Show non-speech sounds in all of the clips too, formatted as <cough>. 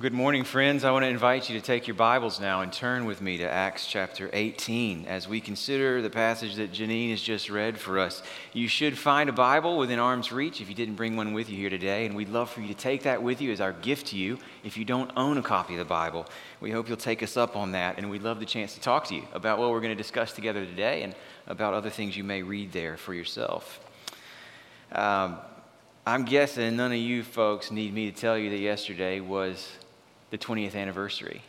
Good morning, friends. I want to invite you to take your Bibles now and turn with me to Acts chapter 18 as we consider the passage that Janine has just read for us. You should find a Bible within arm's reach if you didn't bring one with you here today, and we'd love for you to take that with you as our gift to you if you don't own a copy of the Bible. We hope you'll take us up on that, and we'd love the chance to talk to you about what we're going to discuss together today and about other things you may read there for yourself. Um, I'm guessing none of you folks need me to tell you that yesterday was the 20th anniversary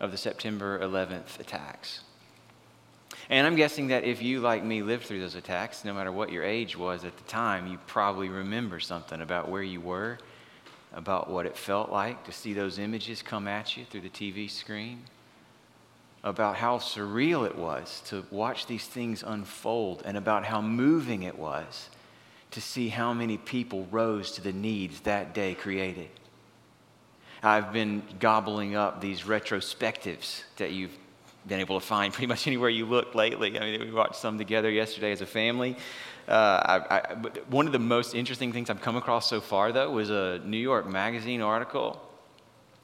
of the September 11th attacks. And I'm guessing that if you, like me, lived through those attacks, no matter what your age was at the time, you probably remember something about where you were, about what it felt like to see those images come at you through the TV screen, about how surreal it was to watch these things unfold, and about how moving it was to see how many people rose to the needs that day created. I've been gobbling up these retrospectives that you've been able to find <laughs> pretty much anywhere you look lately. I mean, we watched some together yesterday as a family. Uh, I, I, one of the most interesting things I've come across so far, though, was a New York Magazine article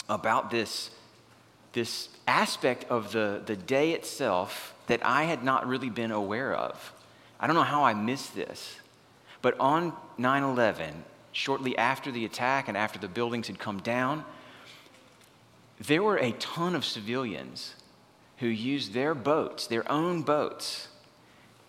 about this, this aspect of the, the day itself that I had not really been aware of. I don't know how I missed this, but on 9 11, shortly after the attack and after the buildings had come down, there were a ton of civilians who used their boats, their own boats,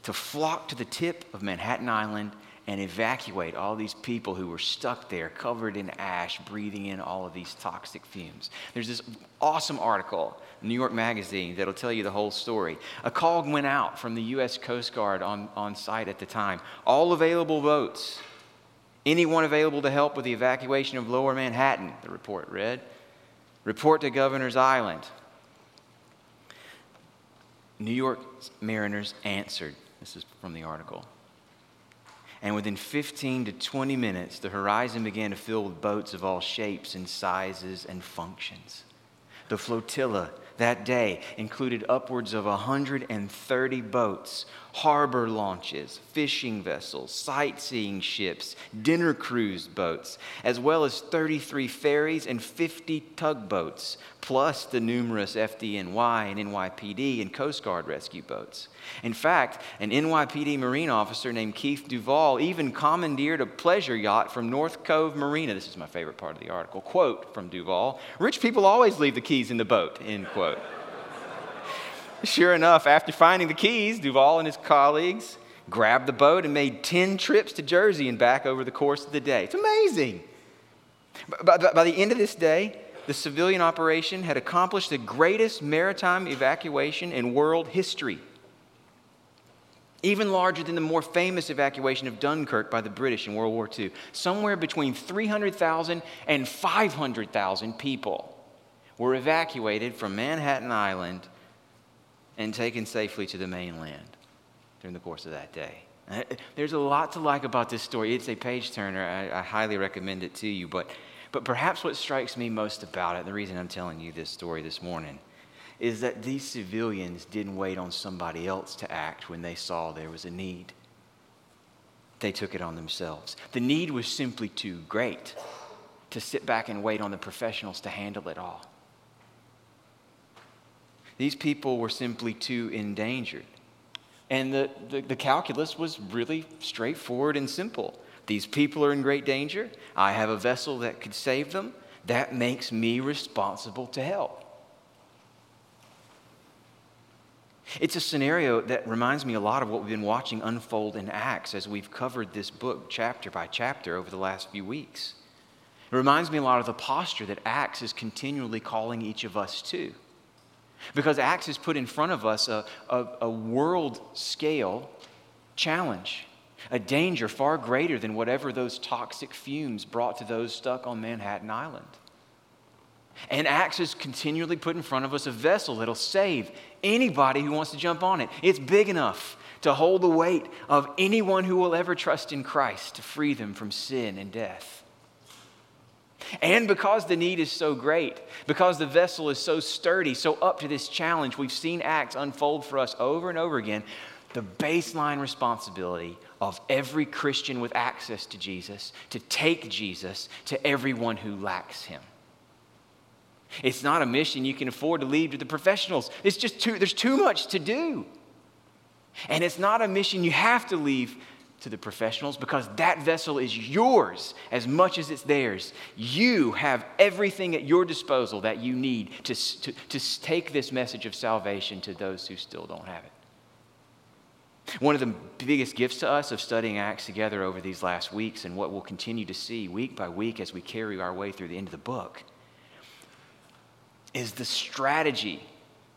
to flock to the tip of Manhattan Island and evacuate all these people who were stuck there, covered in ash, breathing in all of these toxic fumes. There's this awesome article, New York Magazine, that'll tell you the whole story. A call went out from the U.S. Coast Guard on, on site at the time. All available boats. Anyone available to help with the evacuation of lower Manhattan, the report read. Report to Governor's Island. New York mariners answered. This is from the article. And within 15 to 20 minutes, the horizon began to fill with boats of all shapes and sizes and functions. The flotilla that day included upwards of 130 boats, harbor launches, fishing vessels, sightseeing ships, dinner cruise boats, as well as 33 ferries and 50 tugboats, plus the numerous FDNY and NYPD and Coast Guard rescue boats. In fact, an NYPD Marine officer named Keith Duvall even commandeered a pleasure yacht from North Cove Marina. This is my favorite part of the article. Quote from Duvall Rich people always leave the keys in the boat, end quote. Sure enough, after finding the keys, Duval and his colleagues grabbed the boat and made 10 trips to Jersey and back over the course of the day. It's amazing. By, by, by the end of this day, the civilian operation had accomplished the greatest maritime evacuation in world history. Even larger than the more famous evacuation of Dunkirk by the British in World War II. Somewhere between 300,000 and 500,000 people were evacuated from Manhattan Island and taken safely to the mainland during the course of that day. <laughs> There's a lot to like about this story. It's a page turner. I, I, highly recommend it to you. But, but perhaps what strikes me most about it, the reason I'm telling you this story this morning, is that these civilians didn't wait on somebody else to act when they saw there was a need. They took it on themselves. The need was simply too great to sit back and wait on the professionals to handle it all. These people were simply too endangered. And the, the, the, calculus was really straightforward and simple. These people are in great danger. I have a vessel that could save them. That makes me responsible to help. It's a scenario that reminds me a lot of what we've been watching unfold in Acts as we've covered this book chapter by chapter over the last few weeks. It reminds me a lot of the posture that Acts is continually calling each of us to. Because Acts has put in front of us a, a, a world scale challenge, a danger far greater than whatever those toxic fumes brought to those stuck on Manhattan Island. And Acts has continually put in front of us a vessel that'll save anybody who wants to jump on it. It's big enough to hold the weight of anyone who will ever trust in Christ to free them from sin and death. And because the need is so great, because the vessel is so sturdy, so up to this challenge, we've seen Acts unfold for us over and over again. The baseline responsibility of every Christian with access to Jesus to take Jesus to everyone who lacks him. It's not a mission you can afford to leave to the professionals. It's just too, there's too much to do. And it's not a mission you have to leave to the professionals because that vessel is yours as much as it's theirs. You have everything at your disposal that you need to, to, to take this message of salvation to those who still don't have it. One of the biggest gifts to us of studying Acts together over these last weeks and what we'll continue to see week by week as we carry our way through the end of the book is the strategy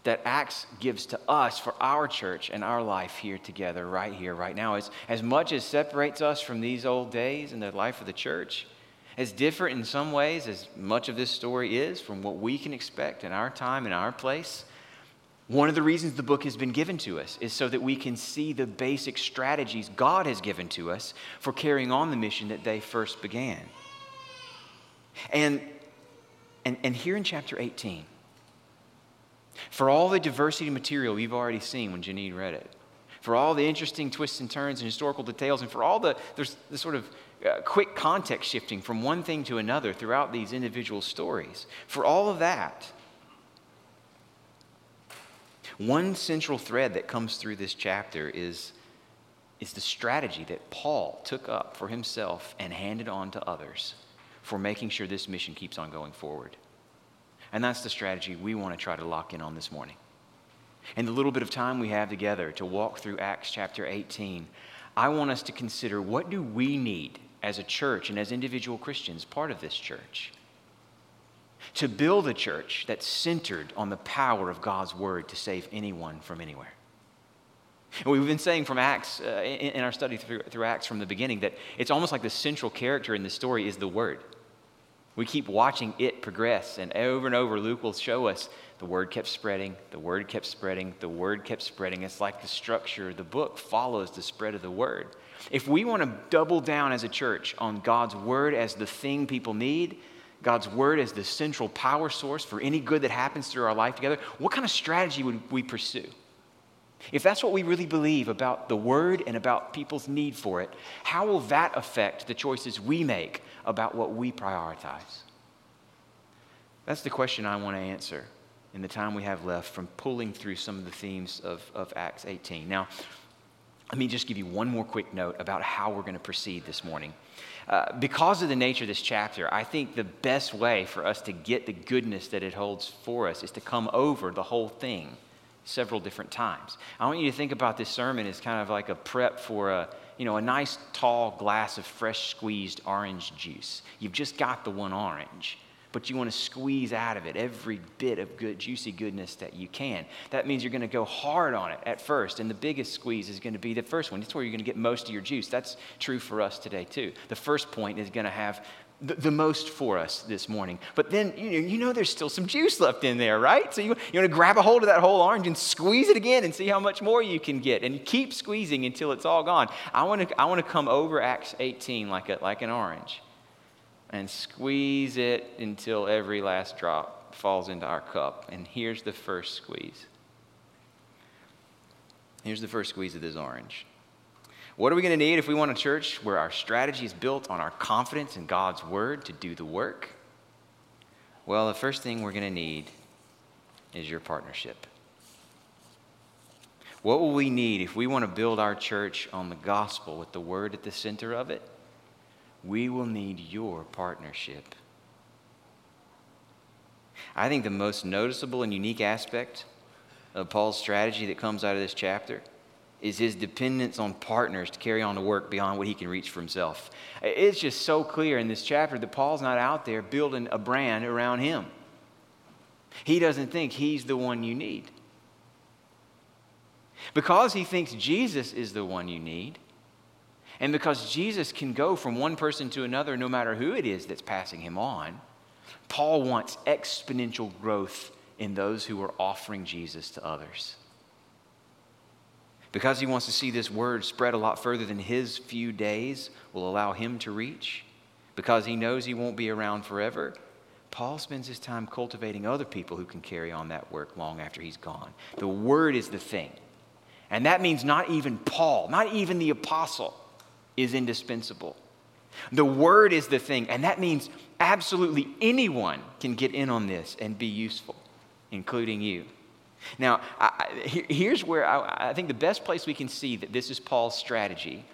that Acts gives to us for our church and our life here together, right here, right now. As, as much as separates us from these old days and the life of the church, as different in some ways as much of this story is from what we can expect in our time and our place, one of the reasons the book has been given to us is so that we can see the basic strategies God has given to us for carrying on the mission that they first began. And, and, and here in chapter 18, for all the diversity of material you've already seen when Janine read it, for all the interesting twists and turns and historical details, and for all the, there's the sort of uh, quick context shifting from one thing to another throughout these individual stories, for all of that, one central thread that comes through this chapter is, is the strategy that Paul took up for himself and handed on to others for making sure this mission keeps on going forward. And that's the strategy we want to try to lock in on this morning. In the little bit of time we have together to walk through Acts chapter 18, I want us to consider what do we need as a church and as individual Christians, part of this church, to build a church that's centered on the power of God's word to save anyone from anywhere. We've been saying from Acts, uh, in, in, our study through, through Acts from the beginning, that it's almost like the central character in the story is the word. We keep watching it progress, and over and over, Luke will show us the word kept spreading, the word kept spreading, the word kept spreading. It's like the structure, of the book follows the spread of the word. If we want to double down as a church on God's word as the thing people need, God's word as the central power source for any good that happens through our life together, what kind of strategy would we pursue? If that's what we really believe about the word and about people's need for it, how will that affect the choices we make about what we prioritize? That's the question I want to answer in the time we have left from pulling through some of the themes of, of Acts 18. Now, let me just give you one more quick note about how we're going to proceed this morning. Uh, because of the nature of this chapter, I think the best way for us to get the goodness that it holds for us is to come over the whole thing several different times. I want you to think about this sermon as kind of like a prep for a, you know, a nice tall glass of fresh squeezed orange juice. You've just got the one orange but you want to squeeze out of it every bit of good, juicy goodness that you can. That means you're going to go hard on it at first, and the biggest squeeze is going to be the first one. It's where you're going to get most of your juice. That's true for us today, too. The first point is going to have the, the most for us this morning. But then, you know, you know there's still some juice left in there, right? So you, you want to grab a hold of that whole orange and squeeze it again and see how much more you can get. And keep squeezing until it's all gone. I want to, I want to come over Acts 18 like, a, like an orange and squeeze it until every last drop falls into our cup. And here's the first squeeze. Here's the first squeeze of this orange. What are we going to need if we want a church where our strategy is built on our confidence in God's word to do the work? Well, the first thing we're going to need is your partnership. What will we need if we want to build our church on the gospel with the word at the center of it? we will need your partnership. I think the most noticeable and unique aspect of Paul's strategy that comes out of this chapter is his dependence on partners to carry on the work beyond what he can reach for himself. It's just so clear in this chapter that Paul's not out there building a brand around him. He doesn't think he's the one you need. Because he thinks Jesus is the one you need, and because Jesus can go from one person to another, no matter who it is that's passing him on, Paul wants exponential growth in those who are offering Jesus to others. Because he wants to see this word spread a lot further than his few days will allow him to reach, because he knows he won't be around forever, Paul spends his time cultivating other people who can carry on that work long after he's gone. The word is the thing. And that means not even Paul, not even the apostle is indispensable. The word is the thing, and that means absolutely anyone can get in on this and be useful, including you. Now, I, here's where I, I, think the best place we can see that this is Paul's strategy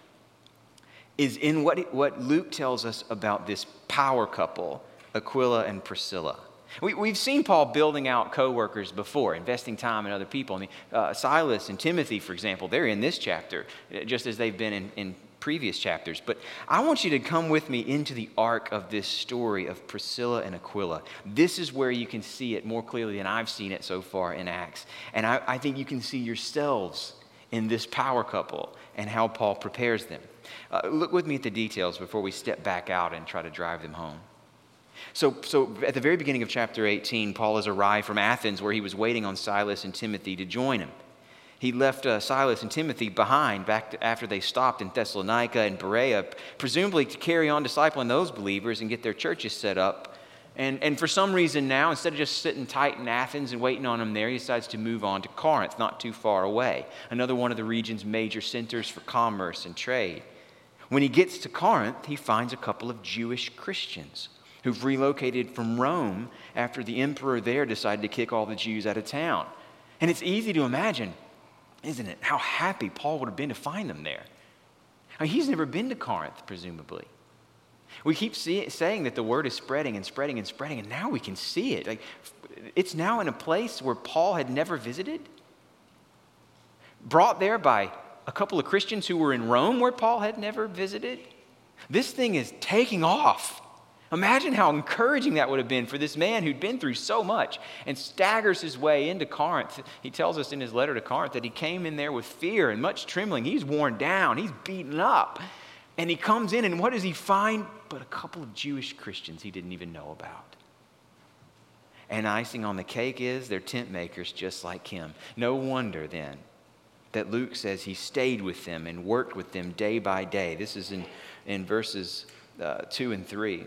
is in what, what Luke tells us about this power couple, Aquila and Priscilla. We, have seen Paul building out co-workers before, investing time in other people. I mean, uh, Silas and Timothy, for example, they're in this chapter, just as they've been in, in previous chapters. But I want you to come with me into the arc of this story of Priscilla and Aquila. This is where you can see it more clearly than I've seen it so far in Acts. And I, I think you can see yourselves in this power couple and how Paul prepares them. Uh, look with me at the details before we step back out and try to drive them home. So, so at the very beginning of chapter 18, Paul has arrived from Athens where he was waiting on Silas and Timothy to join him he left uh, Silas and Timothy behind back to, after they stopped in Thessalonica and Berea, presumably to carry on discipling those believers and get their churches set up. And, and for some reason now, instead of just sitting tight in Athens and waiting on them there, he decides to move on to Corinth, not too far away, another one of the region's major centers for commerce and trade. When he gets to Corinth, he finds a couple of Jewish Christians who've relocated from Rome after the emperor there decided to kick all the Jews out of town. And it's easy to imagine isn't it? How happy Paul would have been to find them there. I mean, he's never been to Corinth, presumably. We keep see, saying that the word is spreading and spreading and spreading, and now we can see it. Like, it's now in a place where Paul had never visited, brought there by a couple of Christians who were in Rome where Paul had never visited. This thing is taking off. Imagine how encouraging that would have been for this man who'd been through so much and staggers his way into Corinth. He tells us in his letter to Corinth that he came in there with fear and much trembling. He's worn down, he's beaten up. And he comes in, and what does he find? But a couple of Jewish Christians he didn't even know about. And icing on the cake is they're tent makers just like him. No wonder then that Luke says he stayed with them and worked with them day by day. This is in, in verses uh, 2 and 3.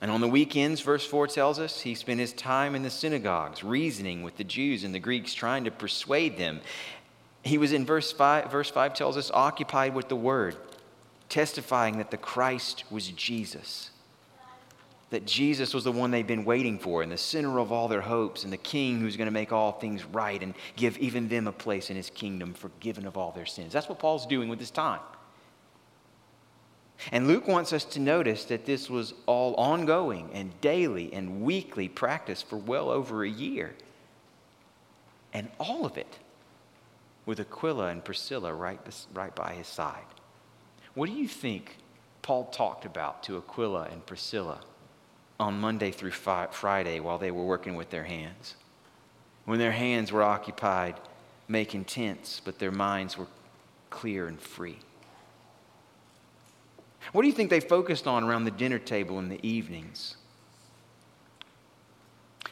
And on the weekends, verse 4 tells us, he spent his time in the synagogues, reasoning with the Jews and the Greeks, trying to persuade them. He was in verse 5, verse 5 tells us, occupied with the word, testifying that the Christ was Jesus. That Jesus was the one they'd been waiting for, and the center of all their hopes, and the king who's going to make all things right and give even them a place in his kingdom, forgiven of all their sins. That's what Paul's doing with his time. And Luke wants us to notice that this was all ongoing and daily and weekly practice for well over a year. And all of it with Aquila and Priscilla right, right by his side. What do you think Paul talked about to Aquila and Priscilla on Monday through Friday while they were working with their hands? When their hands were occupied making tents, but their minds were clear and free. What do you think they focused on around the dinner table in the evenings?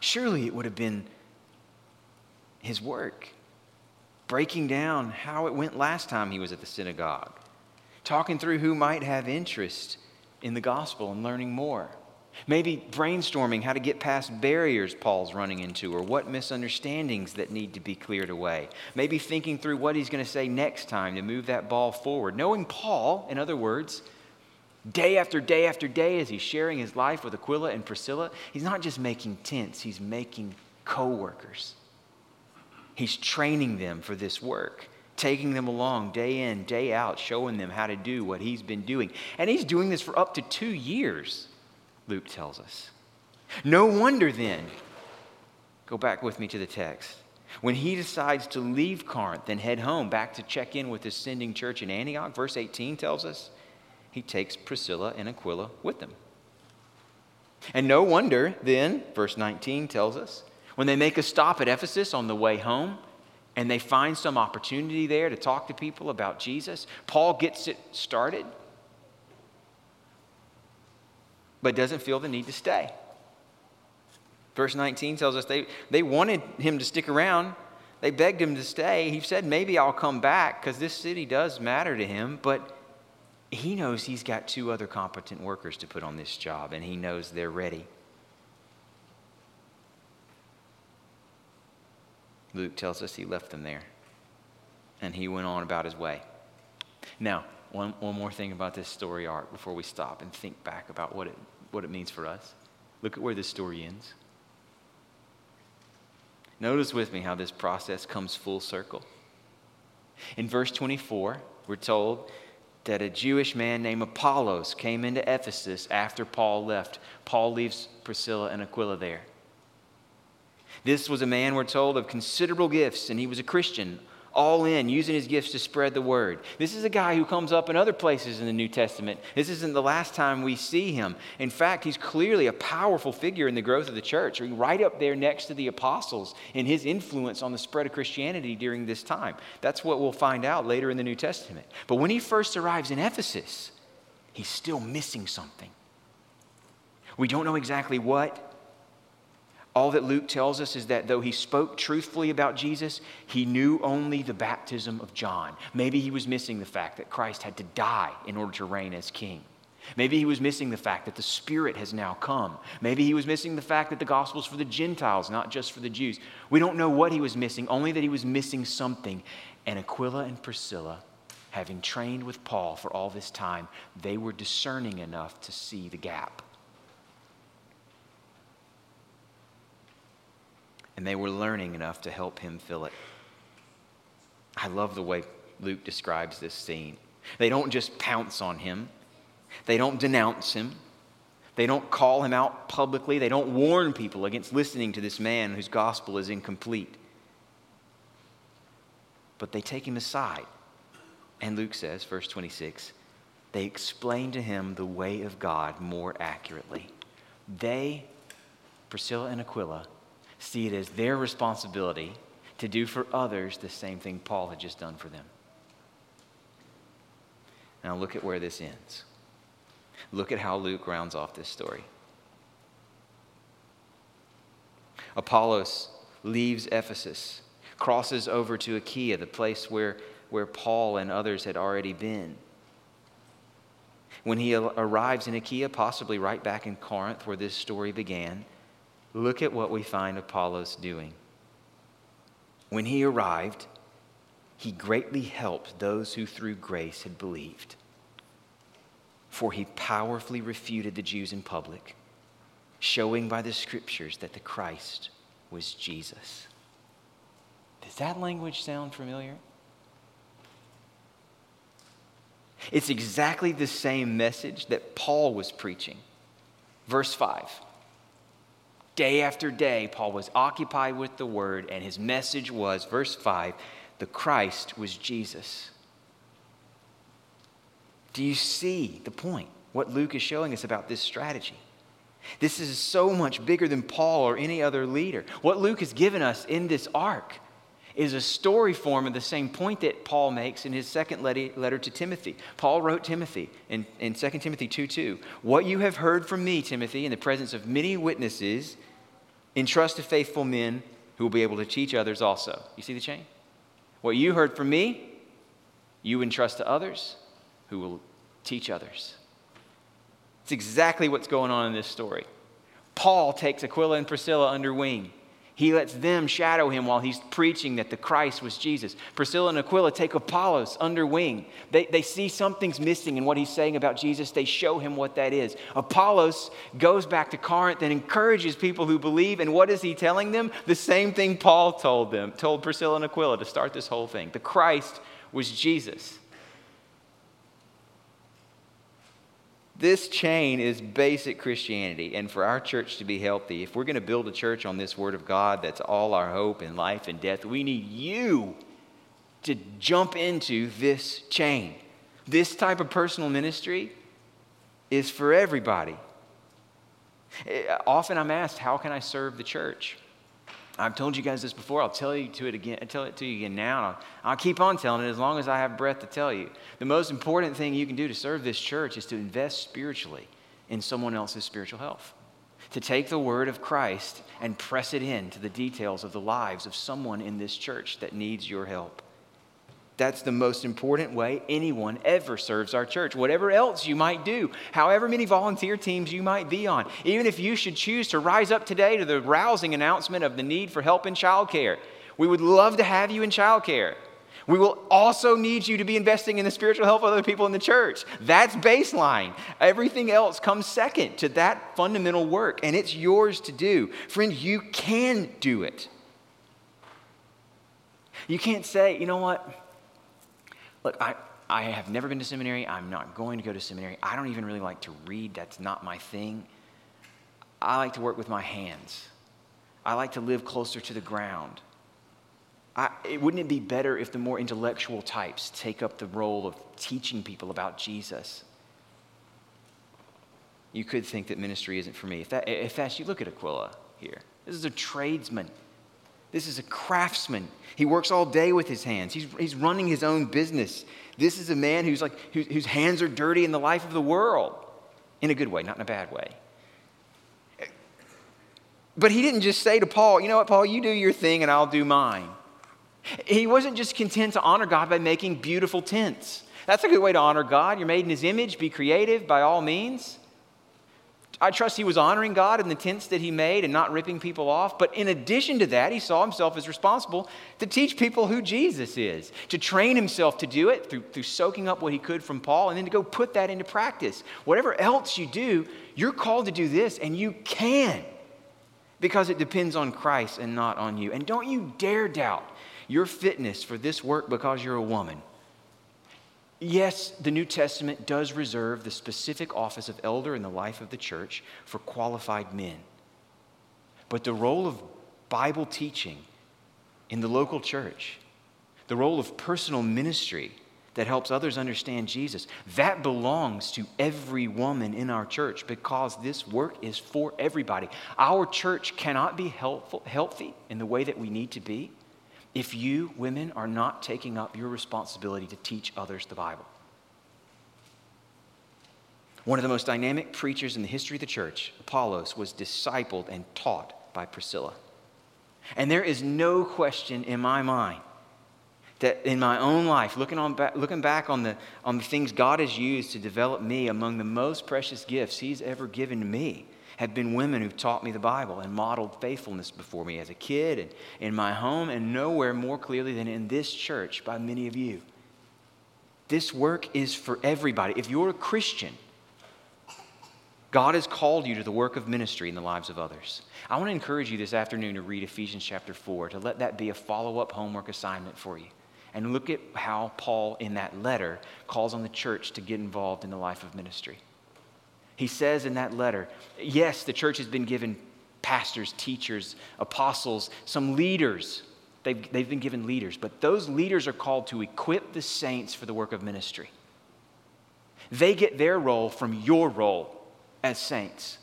Surely it would have been his work, breaking down how it went last time he was at the synagogue, talking through who might have interest in the gospel and learning more. Maybe brainstorming how to get past barriers Paul's running into or what misunderstandings that need to be cleared away. Maybe thinking through what he's going to say next time to move that ball forward. Knowing Paul, in other words, Day after day after day, as he's sharing his life with Aquila and Priscilla, he's not just making tents, he's making co workers. He's training them for this work, taking them along day in, day out, showing them how to do what he's been doing. And he's doing this for up to two years, Luke tells us. No wonder then, go back with me to the text. When he decides to leave Corinth and head home back to check in with his sending church in Antioch, verse 18 tells us he takes Priscilla and Aquila with him. And no wonder, then, verse 19 tells us, when they make a stop at Ephesus on the way home and they find some opportunity there to talk to people about Jesus, Paul gets it started, but doesn't feel the need to stay. Verse 19 tells us they, they wanted him to stick around. They begged him to stay. He said, Maybe I'll come back because this city does matter to him, but he knows he's got two other competent workers to put on this job, and he knows they're ready. Luke tells us he left them there, and he went on about his way. Now, one, one more thing about this story arc before we stop and think back about what it, what it means for us. Look at where this story ends. Notice with me how this process comes full circle. In verse 24, we're told that a Jewish man named Apollos came into Ephesus after Paul left. Paul leaves Priscilla and Aquila there. This was a man, we're told, of considerable gifts, and he was a Christian, all in, using his gifts to spread the word. This is a guy who comes up in other places in the New Testament. This isn't the last time we see him. In fact, he's clearly a powerful figure in the growth of the church, right up there next to the apostles in his influence on the spread of Christianity during this time. That's what we'll find out later in the New Testament. But when he first arrives in Ephesus, he's still missing something. We don't know exactly what, all that Luke tells us is that though he spoke truthfully about Jesus, he knew only the baptism of John. Maybe he was missing the fact that Christ had to die in order to reign as king. Maybe he was missing the fact that the Spirit has now come. Maybe he was missing the fact that the gospel is for the Gentiles, not just for the Jews. We don't know what he was missing, only that he was missing something. And Aquila and Priscilla, having trained with Paul for all this time, they were discerning enough to see the gap. And they were learning enough to help him fill it. I love the way Luke describes this scene. They don't just pounce on him, they don't denounce him, they don't call him out publicly, they don't warn people against listening to this man whose gospel is incomplete. But they take him aside. And Luke says, verse 26, they explain to him the way of God more accurately. They, Priscilla and Aquila, see it as their responsibility to do for others the same thing Paul had just done for them. Now, look at where this ends. Look at how Luke rounds off this story. Apollos leaves Ephesus, crosses over to Achaia, the place where, where Paul and others had already been. When he arrives in Achaia, possibly right back in Corinth where this story began, Look at what we find Apollos doing. When he arrived, he greatly helped those who through grace had believed. For he powerfully refuted the Jews in public, showing by the scriptures that the Christ was Jesus. Does that language sound familiar? It's exactly the same message that Paul was preaching. Verse 5 Day after day, Paul was occupied with the word, and his message was, verse 5, the Christ was Jesus. Do you see the point? What Luke is showing us about this strategy. This is so much bigger than Paul or any other leader. What Luke has given us in this arc is a story form of the same point that Paul makes in his second letter to Timothy. Paul wrote Timothy in, in 2 Timothy 2 2. What you have heard from me, Timothy, in the presence of many witnesses, Entrust to faithful men who will be able to teach others also. You see the chain? What you heard from me, you entrust to others who will teach others. It's exactly what's going on in this story. Paul takes Aquila and Priscilla under wing. He lets them shadow him while he's preaching that the Christ was Jesus. Priscilla and Aquila take Apollos under wing. They, they see something's missing in what he's saying about Jesus. They show him what that is. Apollos goes back to Corinth and encourages people who believe. And what is he telling them? The same thing Paul told them, told Priscilla and Aquila to start this whole thing. The Christ was Jesus. This chain is basic Christianity. And for our church to be healthy, if we're going to build a church on this Word of God that's all our hope in life and death, we need you to jump into this chain. This type of personal ministry is for everybody. Eh, often I'm asked, how can I serve the church? I've told you guys this before. I'll tell you to it again. I'll tell it to you again now. I'll, I'll, keep on telling it as long as I have breath to tell you. The most important thing you can do to serve this church is to invest spiritually in someone else's spiritual health. To take the word of Christ and press it into the details of the lives of someone in this church that needs your help. That's the most important way anyone ever serves our church. Whatever else you might do, however many volunteer teams you might be on, even if you should choose to rise up today to the rousing announcement of the need for help in childcare, we would love to have you in childcare. We will also need you to be investing in the spiritual health of other people in the church. That's baseline. Everything else comes second to that fundamental work, and it's yours to do. Friend, you can do it. You can't say, you know what? Look, I, I have never been to seminary. I'm not going to go to seminary. I don't even really like to read. That's not my thing. I like to work with my hands. I like to live closer to the ground. I, it, wouldn't it be better if the more intellectual types take up the role of teaching people about Jesus? You could think that ministry isn't for me. If, that, if that's you, look at Aquila here. This is a tradesman. This is a craftsman. He works all day with his hands. He's, he's running his own business. This is a man who's like, who, whose hands are dirty in the life of the world. In a good way, not in a bad way. But he didn't just say to Paul, you know what, Paul, you do your thing and I'll do mine. He wasn't just content to honor God by making beautiful tents. That's a good way to honor God. You're made in His image, be creative by all means. I trust he was honoring God in the tents that he made and not ripping people off. But in addition to that, he saw himself as responsible to teach people who Jesus is, to train himself to do it through, through soaking up what he could from Paul, and then to go put that into practice. Whatever else you do, you're called to do this, and you can because it depends on Christ and not on you. And don't you dare doubt your fitness for this work because you're a woman. Yes, the New Testament does reserve the specific office of elder in the life of the church for qualified men. But the role of Bible teaching in the local church, the role of personal ministry that helps others understand Jesus, that belongs to every woman in our church because this work is for everybody. Our church cannot be helpful, healthy in the way that we need to be if you, women, are not taking up your responsibility to teach others the Bible. One of the most dynamic preachers in the history of the church, Apollos, was discipled and taught by Priscilla. And there is no question in my mind that in my own life, looking, on back, looking back on the, on the things God has used to develop me, among the most precious gifts He's ever given to me have been women who've taught me the Bible and modeled faithfulness before me as a kid and in my home, and nowhere more clearly than in this church by many of you. This work is for everybody. If you're a Christian, God has called you to the work of ministry in the lives of others. I want to encourage you this afternoon to read Ephesians chapter 4, to let that be a follow up homework assignment for you. And look at how Paul, in that letter, calls on the church to get involved in the life of ministry. He says in that letter, yes, the church has been given pastors, teachers, apostles, some leaders. They've, they've been given leaders, but those leaders are called to equip the saints for the work of ministry. They get their role from your role as saints.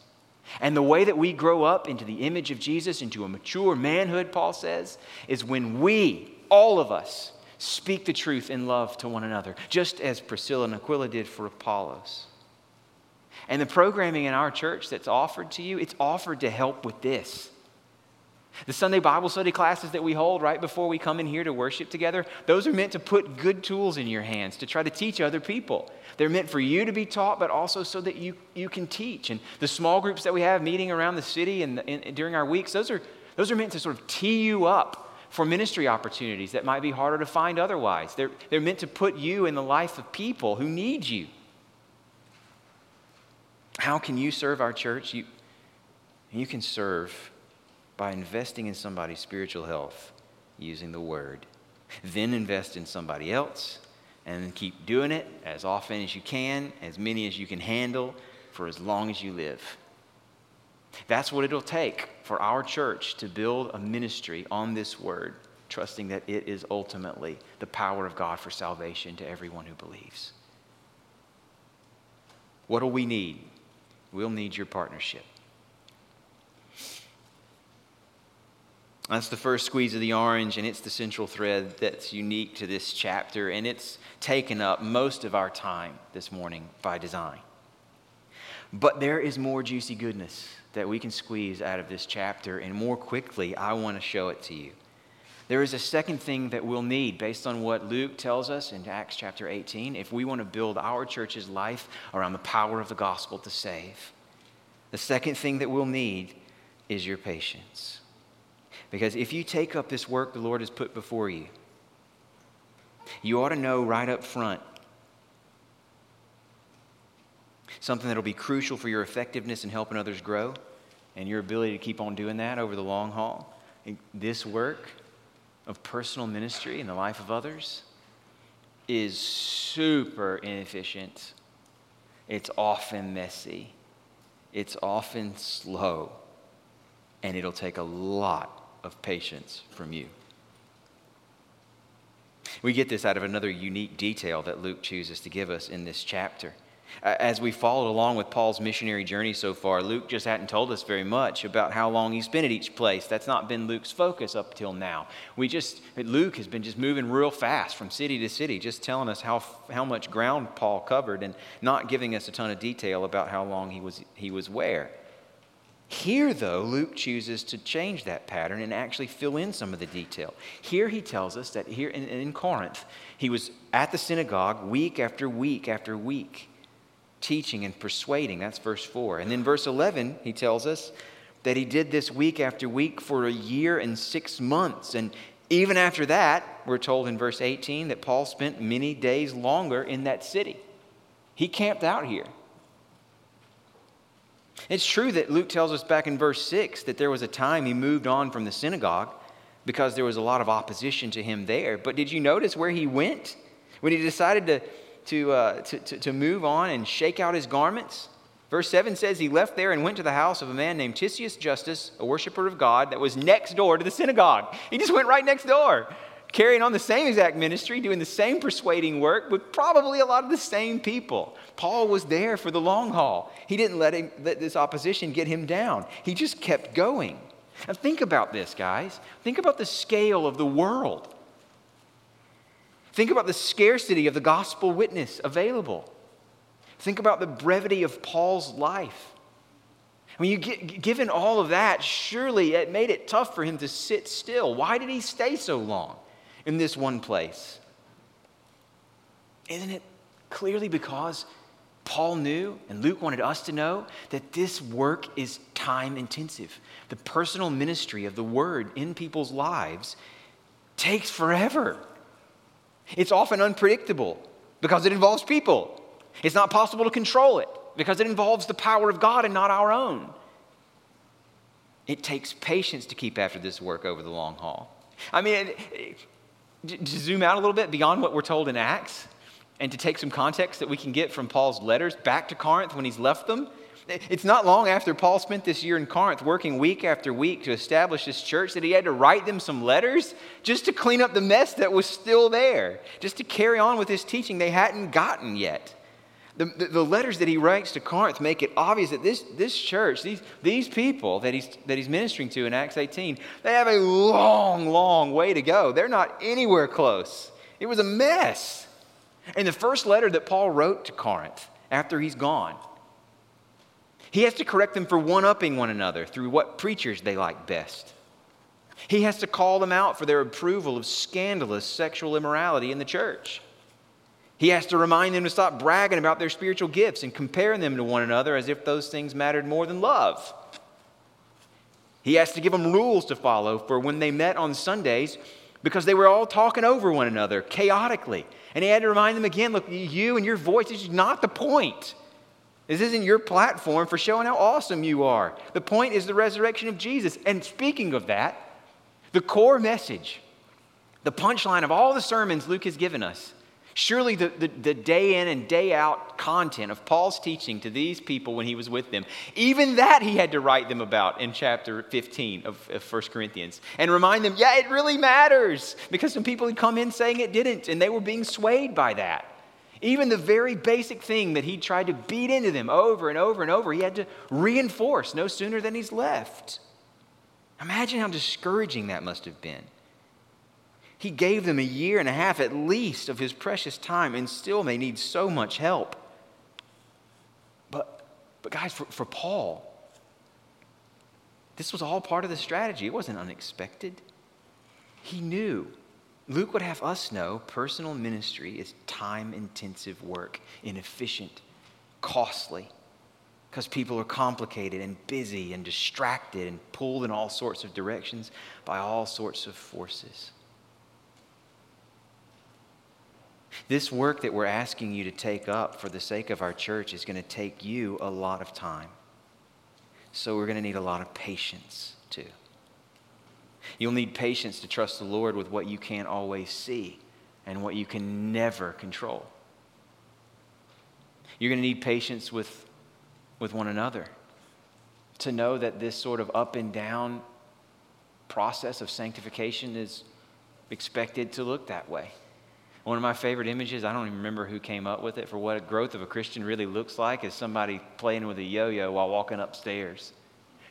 And the way that we grow up into the image of Jesus, into a mature manhood, Paul says, is when we, all of us, speak the truth in love to one another, just as Priscilla and Aquila did for Apollos. And the programming in our church that's offered to you, it's offered to help with this. The Sunday Bible study classes that we hold right before we come in here to worship together, those are meant to put good tools in your hands to try to teach other people. They're meant for you to be taught, but also so that you, you can teach. And the small groups that we have meeting around the city and, and during our weeks, those are, those are meant to sort of tee you up for ministry opportunities that might be harder to find otherwise. They're, they're meant to put you in the life of people who need you. How can you serve our church? You, you can serve by investing in somebody's spiritual health using the word. Then invest in somebody else and keep doing it as often as you can, as many as you can handle, for as long as you live. That's what it'll take for our church to build a ministry on this word, trusting that it is ultimately the power of God for salvation to everyone who believes. What do we need? We'll need your partnership. That's the first squeeze of the orange, and it's the central thread that's unique to this chapter, and it's taken up most of our time this morning by design. But there is more juicy goodness that we can squeeze out of this chapter, and more quickly, I want to show it to you. There is a second thing that we'll need based on what Luke tells us in Acts chapter 18 if we want to build our church's life around the power of the gospel to save. The second thing that we'll need is your patience. Because if you take up this work the Lord has put before you, You ought to know right up front something that'll be crucial for your effectiveness in helping others grow and your ability to keep on doing that over the long haul. This work of personal ministry in the life of others is super inefficient. It's often messy. It's often slow. And it'll take a lot of patience from you. We get this out of another unique detail that Luke chooses to give us in this chapter. As we followed along with Paul's missionary journey so far, Luke just hadn't told us very much about how long he's been at each place. That's not been Luke's focus up till now. We just, Luke has been just moving real fast from city to city, just telling us how, how much ground Paul covered and not giving us a ton of detail about how long he was, he was where. Here, though, Luke chooses to change that pattern and actually fill in some of the detail. Here he tells us that here in, in Corinth, he was at the synagogue week after week after week teaching and persuading. That's verse 4. And then verse 11, he tells us that he did this week after week for a year and six months. And even after that, we're told in verse 18 that Paul spent many days longer in that city. He camped out here. It's true that Luke tells us back in verse 6 that there was a time he moved on from the synagogue because there was a lot of opposition to him there. But did you notice where he went? When he decided to to, uh, to, to, to move on and shake out his garments. Verse 7 says he left there and went to the house of a man named Titius Justus, a worshiper of God, that was next door to the synagogue. He just went right next door, carrying on the same exact ministry, doing the same persuading work with probably a lot of the same people. Paul was there for the long haul. He didn't let, him, let this opposition get him down, he just kept going. Now, think about this, guys. Think about the scale of the world. Think about the scarcity of the gospel witness available. Think about the brevity of Paul's life. When you get, given all of that, surely it made it tough for him to sit still. Why did he stay so long in this one place? Isn't it clearly because Paul knew, and Luke wanted us to know, that this work is time intensive. The personal ministry of the word in people's lives takes forever. It's often unpredictable because it involves people. It's not possible to control it because it involves the power of God and not our own. It takes patience to keep after this work over the long haul. I mean, to zoom out a little bit beyond what we're told in Acts and to take some context that we can get from Paul's letters back to Corinth when he's left them, it's not long after Paul spent this year in Corinth working week after week to establish this church that he had to write them some letters just to clean up the mess that was still there, just to carry on with his teaching they hadn't gotten yet. The, the, the, letters that he writes to Corinth make it obvious that this, this church, these, these people that he's, that he's ministering to in Acts 18, they have a long, long way to go. They're not anywhere close. It was a mess. And the first letter that Paul wrote to Corinth after he's gone, he has to correct them for one upping one another through what preachers they like best. He has to call them out for their approval of scandalous sexual immorality in the church. He has to remind them to stop bragging about their spiritual gifts and comparing them to one another as if those things mattered more than love. He has to give them rules to follow for when they met on Sundays because they were all talking over one another chaotically. And he had to remind them again look, you and your voice is not the point. This isn't your platform for showing how awesome you are. The point is the resurrection of Jesus. And speaking of that, the core message, the punchline of all the sermons Luke has given us, surely the, the, the, day in and day out content of Paul's teaching to these people when he was with them, even that he had to write them about in chapter 15 of, of 1 Corinthians and remind them, yeah, it really matters because some people had come in saying it didn't and they were being swayed by that. Even the very basic thing that he tried to beat into them over and over and over, he had to reinforce no sooner than he's left. Imagine how discouraging that must have been. He gave them a year and a half at least of his precious time, and still they need so much help. But, but guys, for, for Paul, this was all part of the strategy. It wasn't unexpected. He knew Luke would have us know personal ministry is time intensive work, inefficient, costly, because people are complicated and busy and distracted and pulled in all sorts of directions by all sorts of forces. This work that we're asking you to take up for the sake of our church is going to take you a lot of time. So we're going to need a lot of patience too. You'll need patience to trust the Lord with what you can't always see and what you can never control. You're going to need patience with, with one another to know that this sort of up and down process of sanctification is expected to look that way. One of my favorite images, I don't even remember who came up with it, for what a growth of a Christian really looks like is somebody playing with a yo yo while walking upstairs.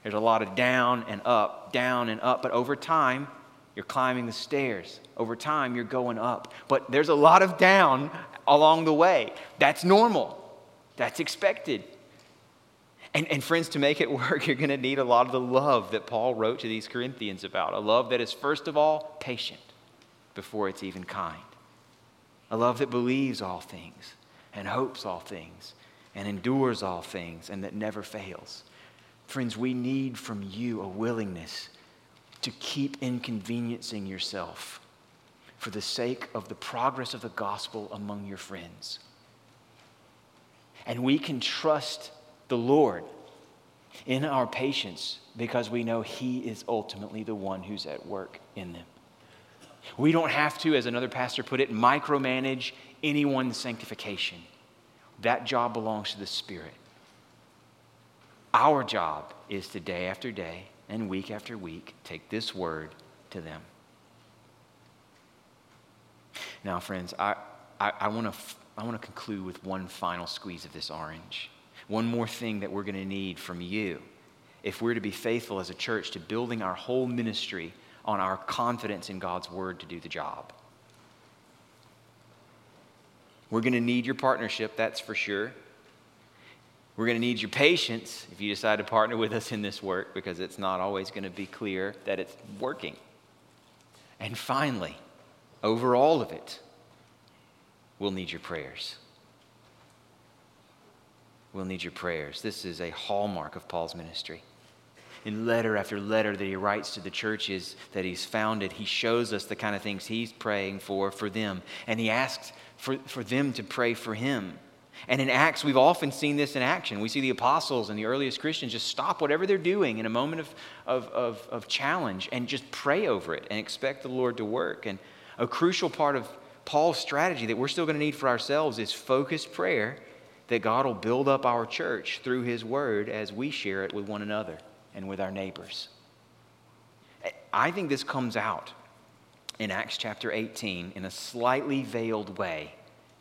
There's a lot of down and up, down and up, but over time, you're climbing the stairs. Over time, you're going up. But there's a lot of down along the way. That's normal, that's expected. And, and friends, to make it <laughs> work, you're going to need a lot of the love that Paul wrote to these Corinthians about. A love that is, first of all, patient before it's even kind a love that believes all things and hopes all things and endures all things and that never fails. Friends, we need from you a willingness to keep inconveniencing yourself for the sake of the progress of the gospel among your friends. And we can trust the Lord in our patience because we know He is ultimately the one who's at work in them. We don't have to, as another pastor put it, micromanage anyone's sanctification. That job belongs to the Spirit. Our job is to day after day and week after week take this word to them. Now, friends, I, I, I want to I want to conclude with one final squeeze of this orange. One more thing that we're going to need from you if we're to be faithful as a church to building our whole ministry on our confidence in God's word to do the job. We're going to need your partnership, that's for sure. We're going to need your patience if you decide to partner with us in this work because it's not always going to be clear that it's working. And finally, over all of it, we'll need your prayers. We'll need your prayers. This is a hallmark of Paul's ministry in letter after letter that he writes to the churches that he's founded, he shows us the kind of things he's praying for for them. And he asks for, for them to pray for him. And in Acts, we've often seen this in action. We see the apostles and the earliest Christians just stop whatever they're doing in a moment of, of, of, of challenge and just pray over it and expect the Lord to work. And a crucial part of Paul's strategy that we're still going to need for ourselves is focused prayer that God will build up our church through his word as we share it with one another and with our neighbors. I think this comes out in Acts chapter 18 in a slightly veiled way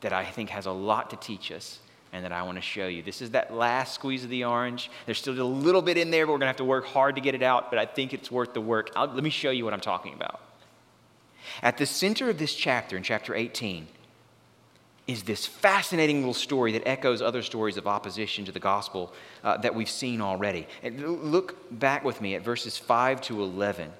that I think has a lot to teach us and that I want to show you. This is that last squeeze of the orange. There's still a little bit in there, but we're going to have to work hard to get it out, but I think it's worth the work. I'll, let me show you what I'm talking about. At the center of this chapter, in chapter 18, is this fascinating little story that echoes other stories of opposition to the gospel uh, that we've seen already. And look back with me at verses 5 to 11.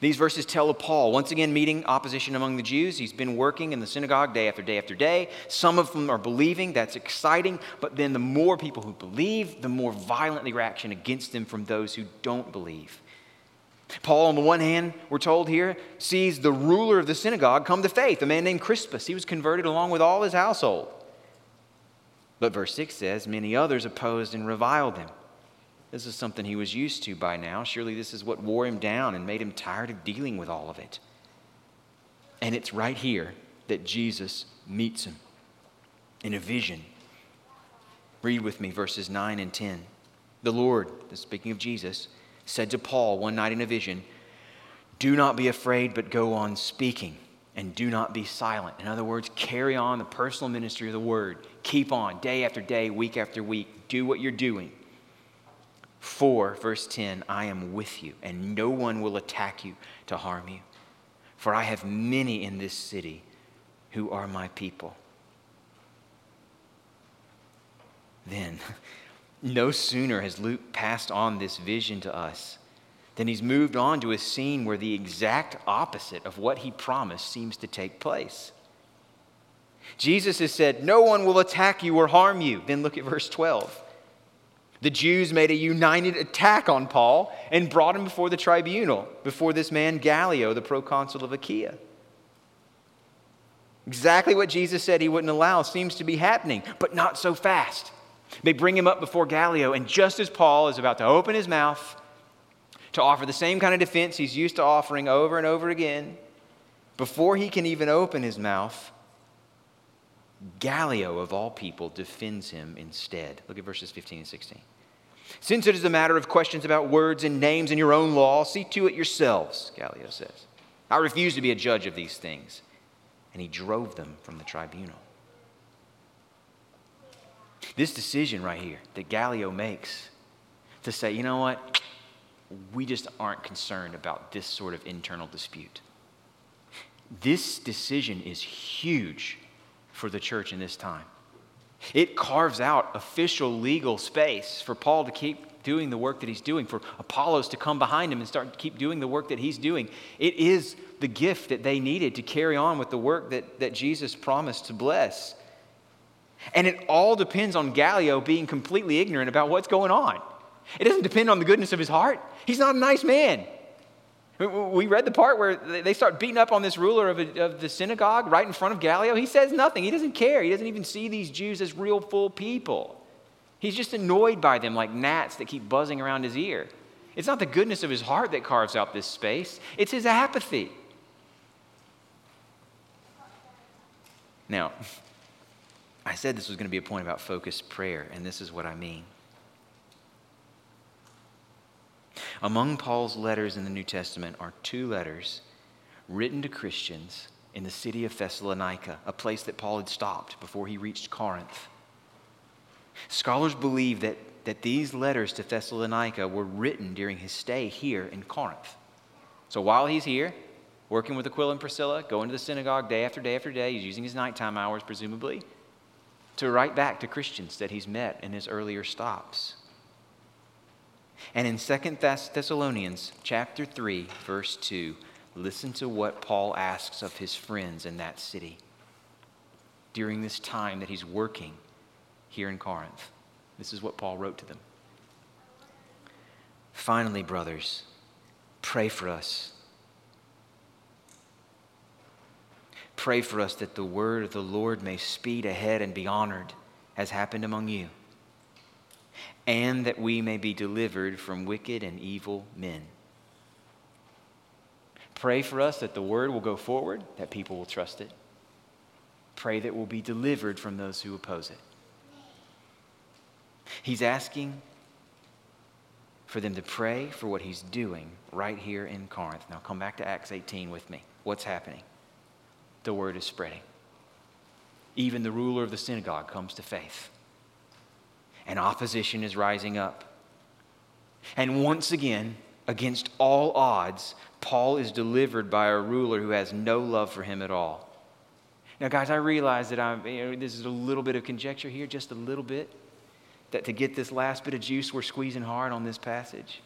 These verses tell of Paul, once again meeting opposition among the Jews. He's been working in the synagogue day after day after day. Some of them are believing. That's exciting. But then the more people who believe, the more violent the reaction against them from those who don't believe. Paul, on the one hand, we're told here, sees the ruler of the synagogue come to faith, a man named Crispus. He was converted along with all his household. But verse 6 says, Many others opposed and reviled him. This is something he was used to by now. Surely this is what wore him down and made him tired of dealing with all of it. And it's right here that Jesus meets him in a vision. Read with me verses 9 and 10. The Lord, speaking of Jesus, said to Paul one night in a vision, Do not be afraid, but go on speaking, and do not be silent. In other words, carry on the personal ministry of the word. Keep on day after day, week after week. Do what you're doing. For, verse 10, I am with you, and no one will attack you to harm you. For I have many in this city who are my people. Then, <laughs> no sooner has Luke passed on this vision to us than he's moved on to a scene where the exact opposite of what he promised seems to take place. Jesus has said, No one will attack you or harm you. Then look at verse 12. The Jews made a united attack on Paul and brought him before the tribunal, before this man Gallio, the proconsul of Achaia. Exactly what Jesus said he wouldn't allow seems to be happening, but not so fast. They bring him up before Gallio, and just as Paul is about to open his mouth to offer the same kind of defense he's used to offering over and over again, before he can even open his mouth, Gallio, of all people, defends him instead. Look at verses 15 and 16. Since it is a matter of questions about words and names and your own law, see to it yourselves, Gallio says. I refuse to be a judge of these things. And he drove them from the tribunal. This decision right here that Gallio makes to say, you know what, we just aren't concerned about this sort of internal dispute. This decision is huge for the church in this time. It carves out official legal space for Paul to keep doing the work that he's doing, for Apollos to come behind him and start to keep doing the work that he's doing. It is the gift that they needed to carry on with the work that, that Jesus promised to bless. And it all depends on Gallio being completely ignorant about what's going on. It doesn't depend on the goodness of his heart. He's not a nice man. We read the part where they start beating up on this ruler of, a, of, the synagogue right in front of Gallio. He says nothing. He doesn't care. He doesn't even see these Jews as real full people. He's just annoyed by them like gnats that keep buzzing around his ear. It's not the goodness of his heart that carves out this space, it's his apathy. Now, <laughs> I said this was going to be a point about focused prayer, and this is what I mean. Among Paul's letters in the New Testament are two letters written to Christians in the city of Thessalonica, a place that Paul had stopped before he reached Corinth. Scholars believe that, that these letters to Thessalonica were written during his stay here in Corinth. So while he's here, working with Aquila and Priscilla, going to the synagogue day after day after day, he's using his nighttime hours, presumably, to write back to Christians that he's met in his earlier stops. And in 2 Thessalonians chapter 3, verse 2, listen to what Paul asks of his friends in that city during this time that he's working here in Corinth. This is what Paul wrote to them. Finally, brothers, pray for us. Pray for us that the word of the Lord may speed ahead and be honored, as happened among you and that we may be delivered from wicked and evil men. Pray for us that the word will go forward, that people will trust it. Pray that we'll be delivered from those who oppose it. He's asking for them to pray for what he's doing right here in Corinth. Now come back to Acts 18 with me. What's happening? The word is spreading. Even the ruler of the synagogue comes to faith and opposition is rising up. And once again, against all odds, Paul is delivered by a ruler who has no love for him at all. Now, guys, I realize that I'm, you know, this is a little bit of conjecture here, just a little bit, that to get this last bit of juice, we're squeezing hard on this passage.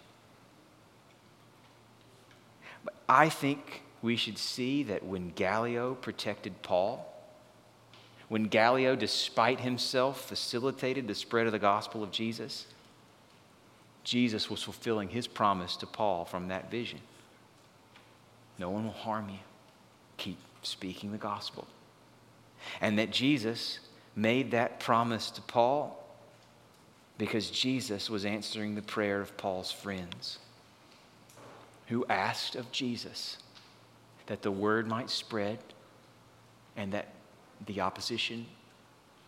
But I think we should see that when Gallio protected Paul, when Gallio, despite himself, facilitated the spread of the gospel of Jesus, Jesus was fulfilling his promise to Paul from that vision. No one will harm you. Keep speaking the gospel. And that Jesus made that promise to Paul because Jesus was answering the prayer of Paul's friends who asked of Jesus that the word might spread and that the opposition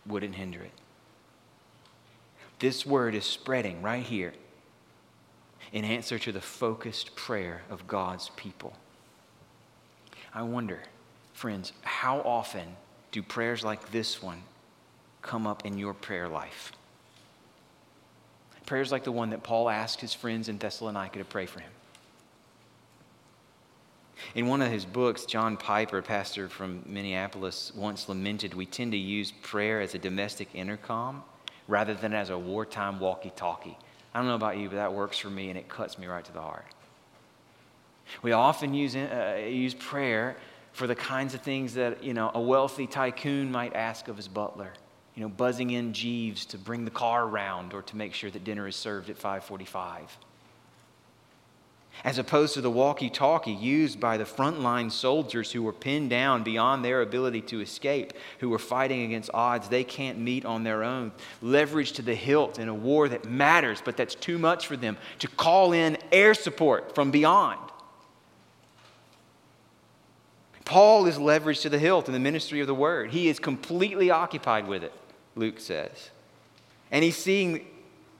wouldn't hinder it. This word is spreading right here in answer to the focused prayer of God's people. I wonder, friends, how often do prayers like this one come up in your prayer life? Prayers like the one that Paul asked his friends in Thessalonica to pray for him. In one of his books, John Piper, pastor from Minneapolis, once lamented we tend to use prayer as a domestic intercom rather than as a wartime walkie talkie. I don't know about you, but that works for me and it cuts me right to the heart. We often use, uh, use prayer for the kinds of things that you know, a wealthy tycoon might ask of his butler. You know, buzzing in Jeeves to bring the car around or to make sure that dinner is served at 545. As opposed to the walkie talkie used by the frontline soldiers who were pinned down beyond their ability to escape, who were fighting against odds they can't meet on their own. Leverage to the hilt in a war that matters, but that's too much for them to call in air support from beyond. Paul is leveraged to the hilt in the ministry of the word. He is completely occupied with it, Luke says. And he's seeing,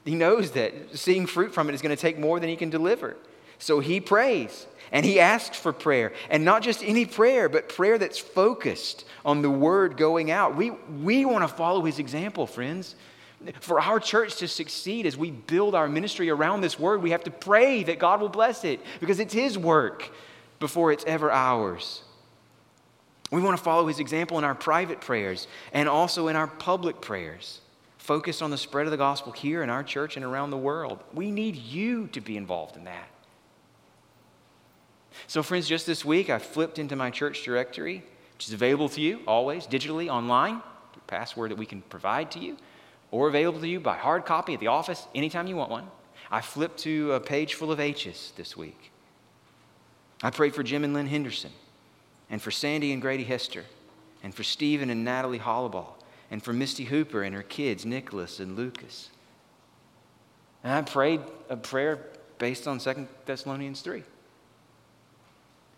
he knows that seeing fruit from it is going to take more than he can deliver. So he prays and he asks for prayer. And not just any prayer, but prayer that's focused on the word going out. We, we want to follow his example, friends. For our church to succeed as we build our ministry around this word, we have to pray that God will bless it because it's his work before it's ever ours. We want to follow his example in our private prayers and also in our public prayers, focused on the spread of the gospel here in our church and around the world. We need you to be involved in that. So, friends, just this week I flipped into my church directory, which is available to you always digitally online, password that we can provide to you, or available to you by hard copy at the office anytime you want one. I flipped to a page full of H's this week. I prayed for Jim and Lynn Henderson, and for Sandy and Grady Hester, and for Stephen and Natalie Hollaball, and for Misty Hooper and her kids, Nicholas and Lucas. And I prayed a prayer based on 2 Thessalonians 3.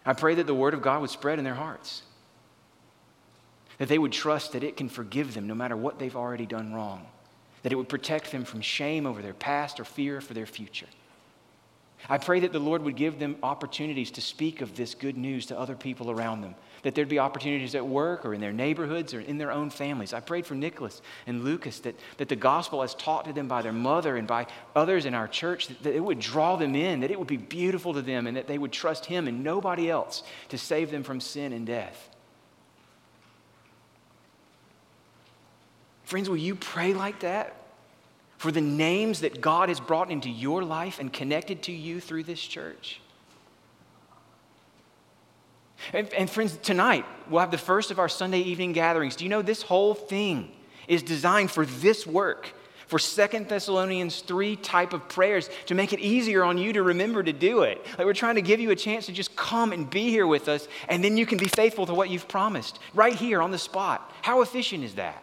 I pray that the word of God would spread in their hearts, that they would trust that it can forgive them no matter what they've already done wrong, that it would protect them from shame over their past or fear for their future. I pray that the Lord would give them opportunities to speak of this good news to other people around them, that there'd be opportunities at work or in their neighborhoods or in their own families. I prayed for Nicholas and Lucas that, that the gospel, as taught to them by their mother and by others in our church, that, that it would draw them in, that it would be beautiful to them, and that they would trust Him and nobody else to save them from sin and death. Friends, will you pray like that? For the names that God has brought into your life and connected to you through this church. And, and, friends, tonight we'll have the first of our Sunday evening gatherings. Do you know this whole thing is designed for this work? For Second Thessalonians 3 type of prayers to make it easier on you to remember to do it. Like we're trying to give you a chance to just come and be here with us, and then you can be faithful to what you've promised right here on the spot. How efficient is that?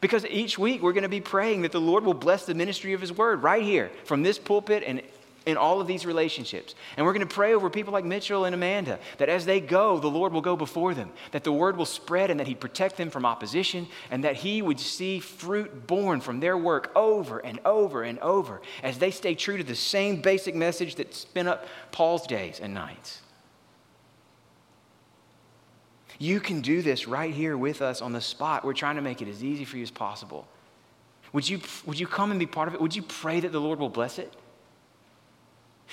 Because each week we're going to be praying that the Lord will bless the ministry of His Word right here from this pulpit and in all of these relationships. And we're going to pray over people like Mitchell and Amanda that as they go, the Lord will go before them, that the word will spread and that He'd protect them from opposition, and that He would see fruit borne from their work over and over and over as they stay true to the same basic message that spin up Paul's days and nights. You can do this right here with us on the spot. We're trying to make it as easy for you as possible. Would you, would you come and be part of it? Would you pray that the Lord will bless it?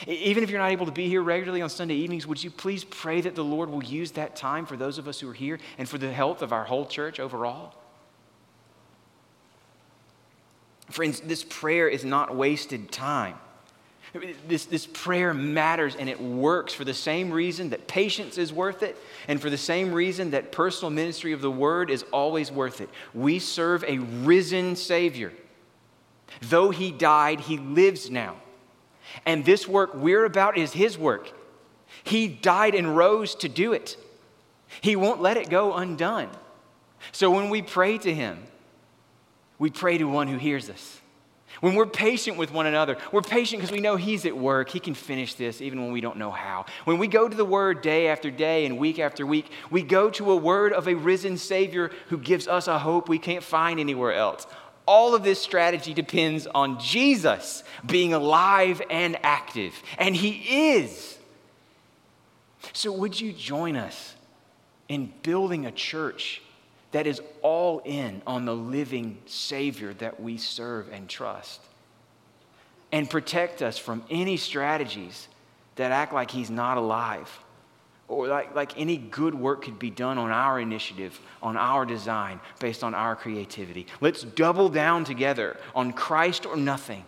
Even if you're not able to be here regularly on Sunday evenings, would you please pray that the Lord will use that time for those of us who are here and for the health of our whole church overall? Friends, this prayer is not wasted time. This, this prayer matters and it works for the same reason that patience is worth it and for the same reason that personal ministry of the word is always worth it. We serve a risen Savior. Though he died, he lives now. And this work we're about is his work. He died and rose to do it. He won't let it go undone. So when we pray to him, we pray to one who hears us. When we're patient with one another, we're patient because we know He's at work. He can finish this even when we don't know how. When we go to the Word day after day and week after week, we go to a word of a risen Savior who gives us a hope we can't find anywhere else. All of this strategy depends on Jesus being alive and active, and He is. So, would you join us in building a church that is all in on the living Savior that we serve and trust. And protect us from any strategies that act like He's not alive or like, like any good work could be done on our initiative, on our design, based on our creativity. Let's double down together on Christ or nothing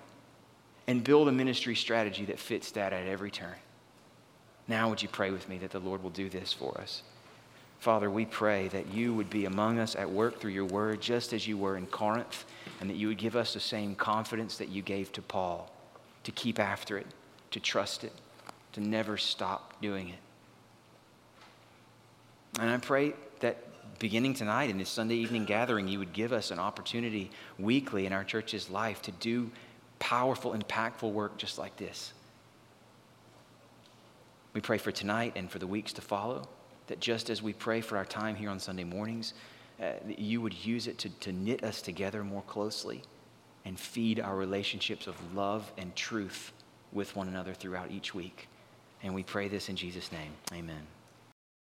and build a ministry strategy that fits that at every turn. Now, would you pray with me that the Lord will do this for us? Father, we pray that you would be among us at work through your word, just as you were in Corinth, and that you would give us the same confidence that you gave to Paul to keep after it, to trust it, to never stop doing it. And I pray that beginning tonight in this Sunday evening gathering, you would give us an opportunity weekly in our church's life to do powerful, impactful work just like this. We pray for tonight and for the weeks to follow, that just as we pray for our time here on Sunday mornings, uh, you would use it to, to knit us together more closely and feed our relationships of love and truth with one another throughout each week. And we pray this in Jesus' name. Amen.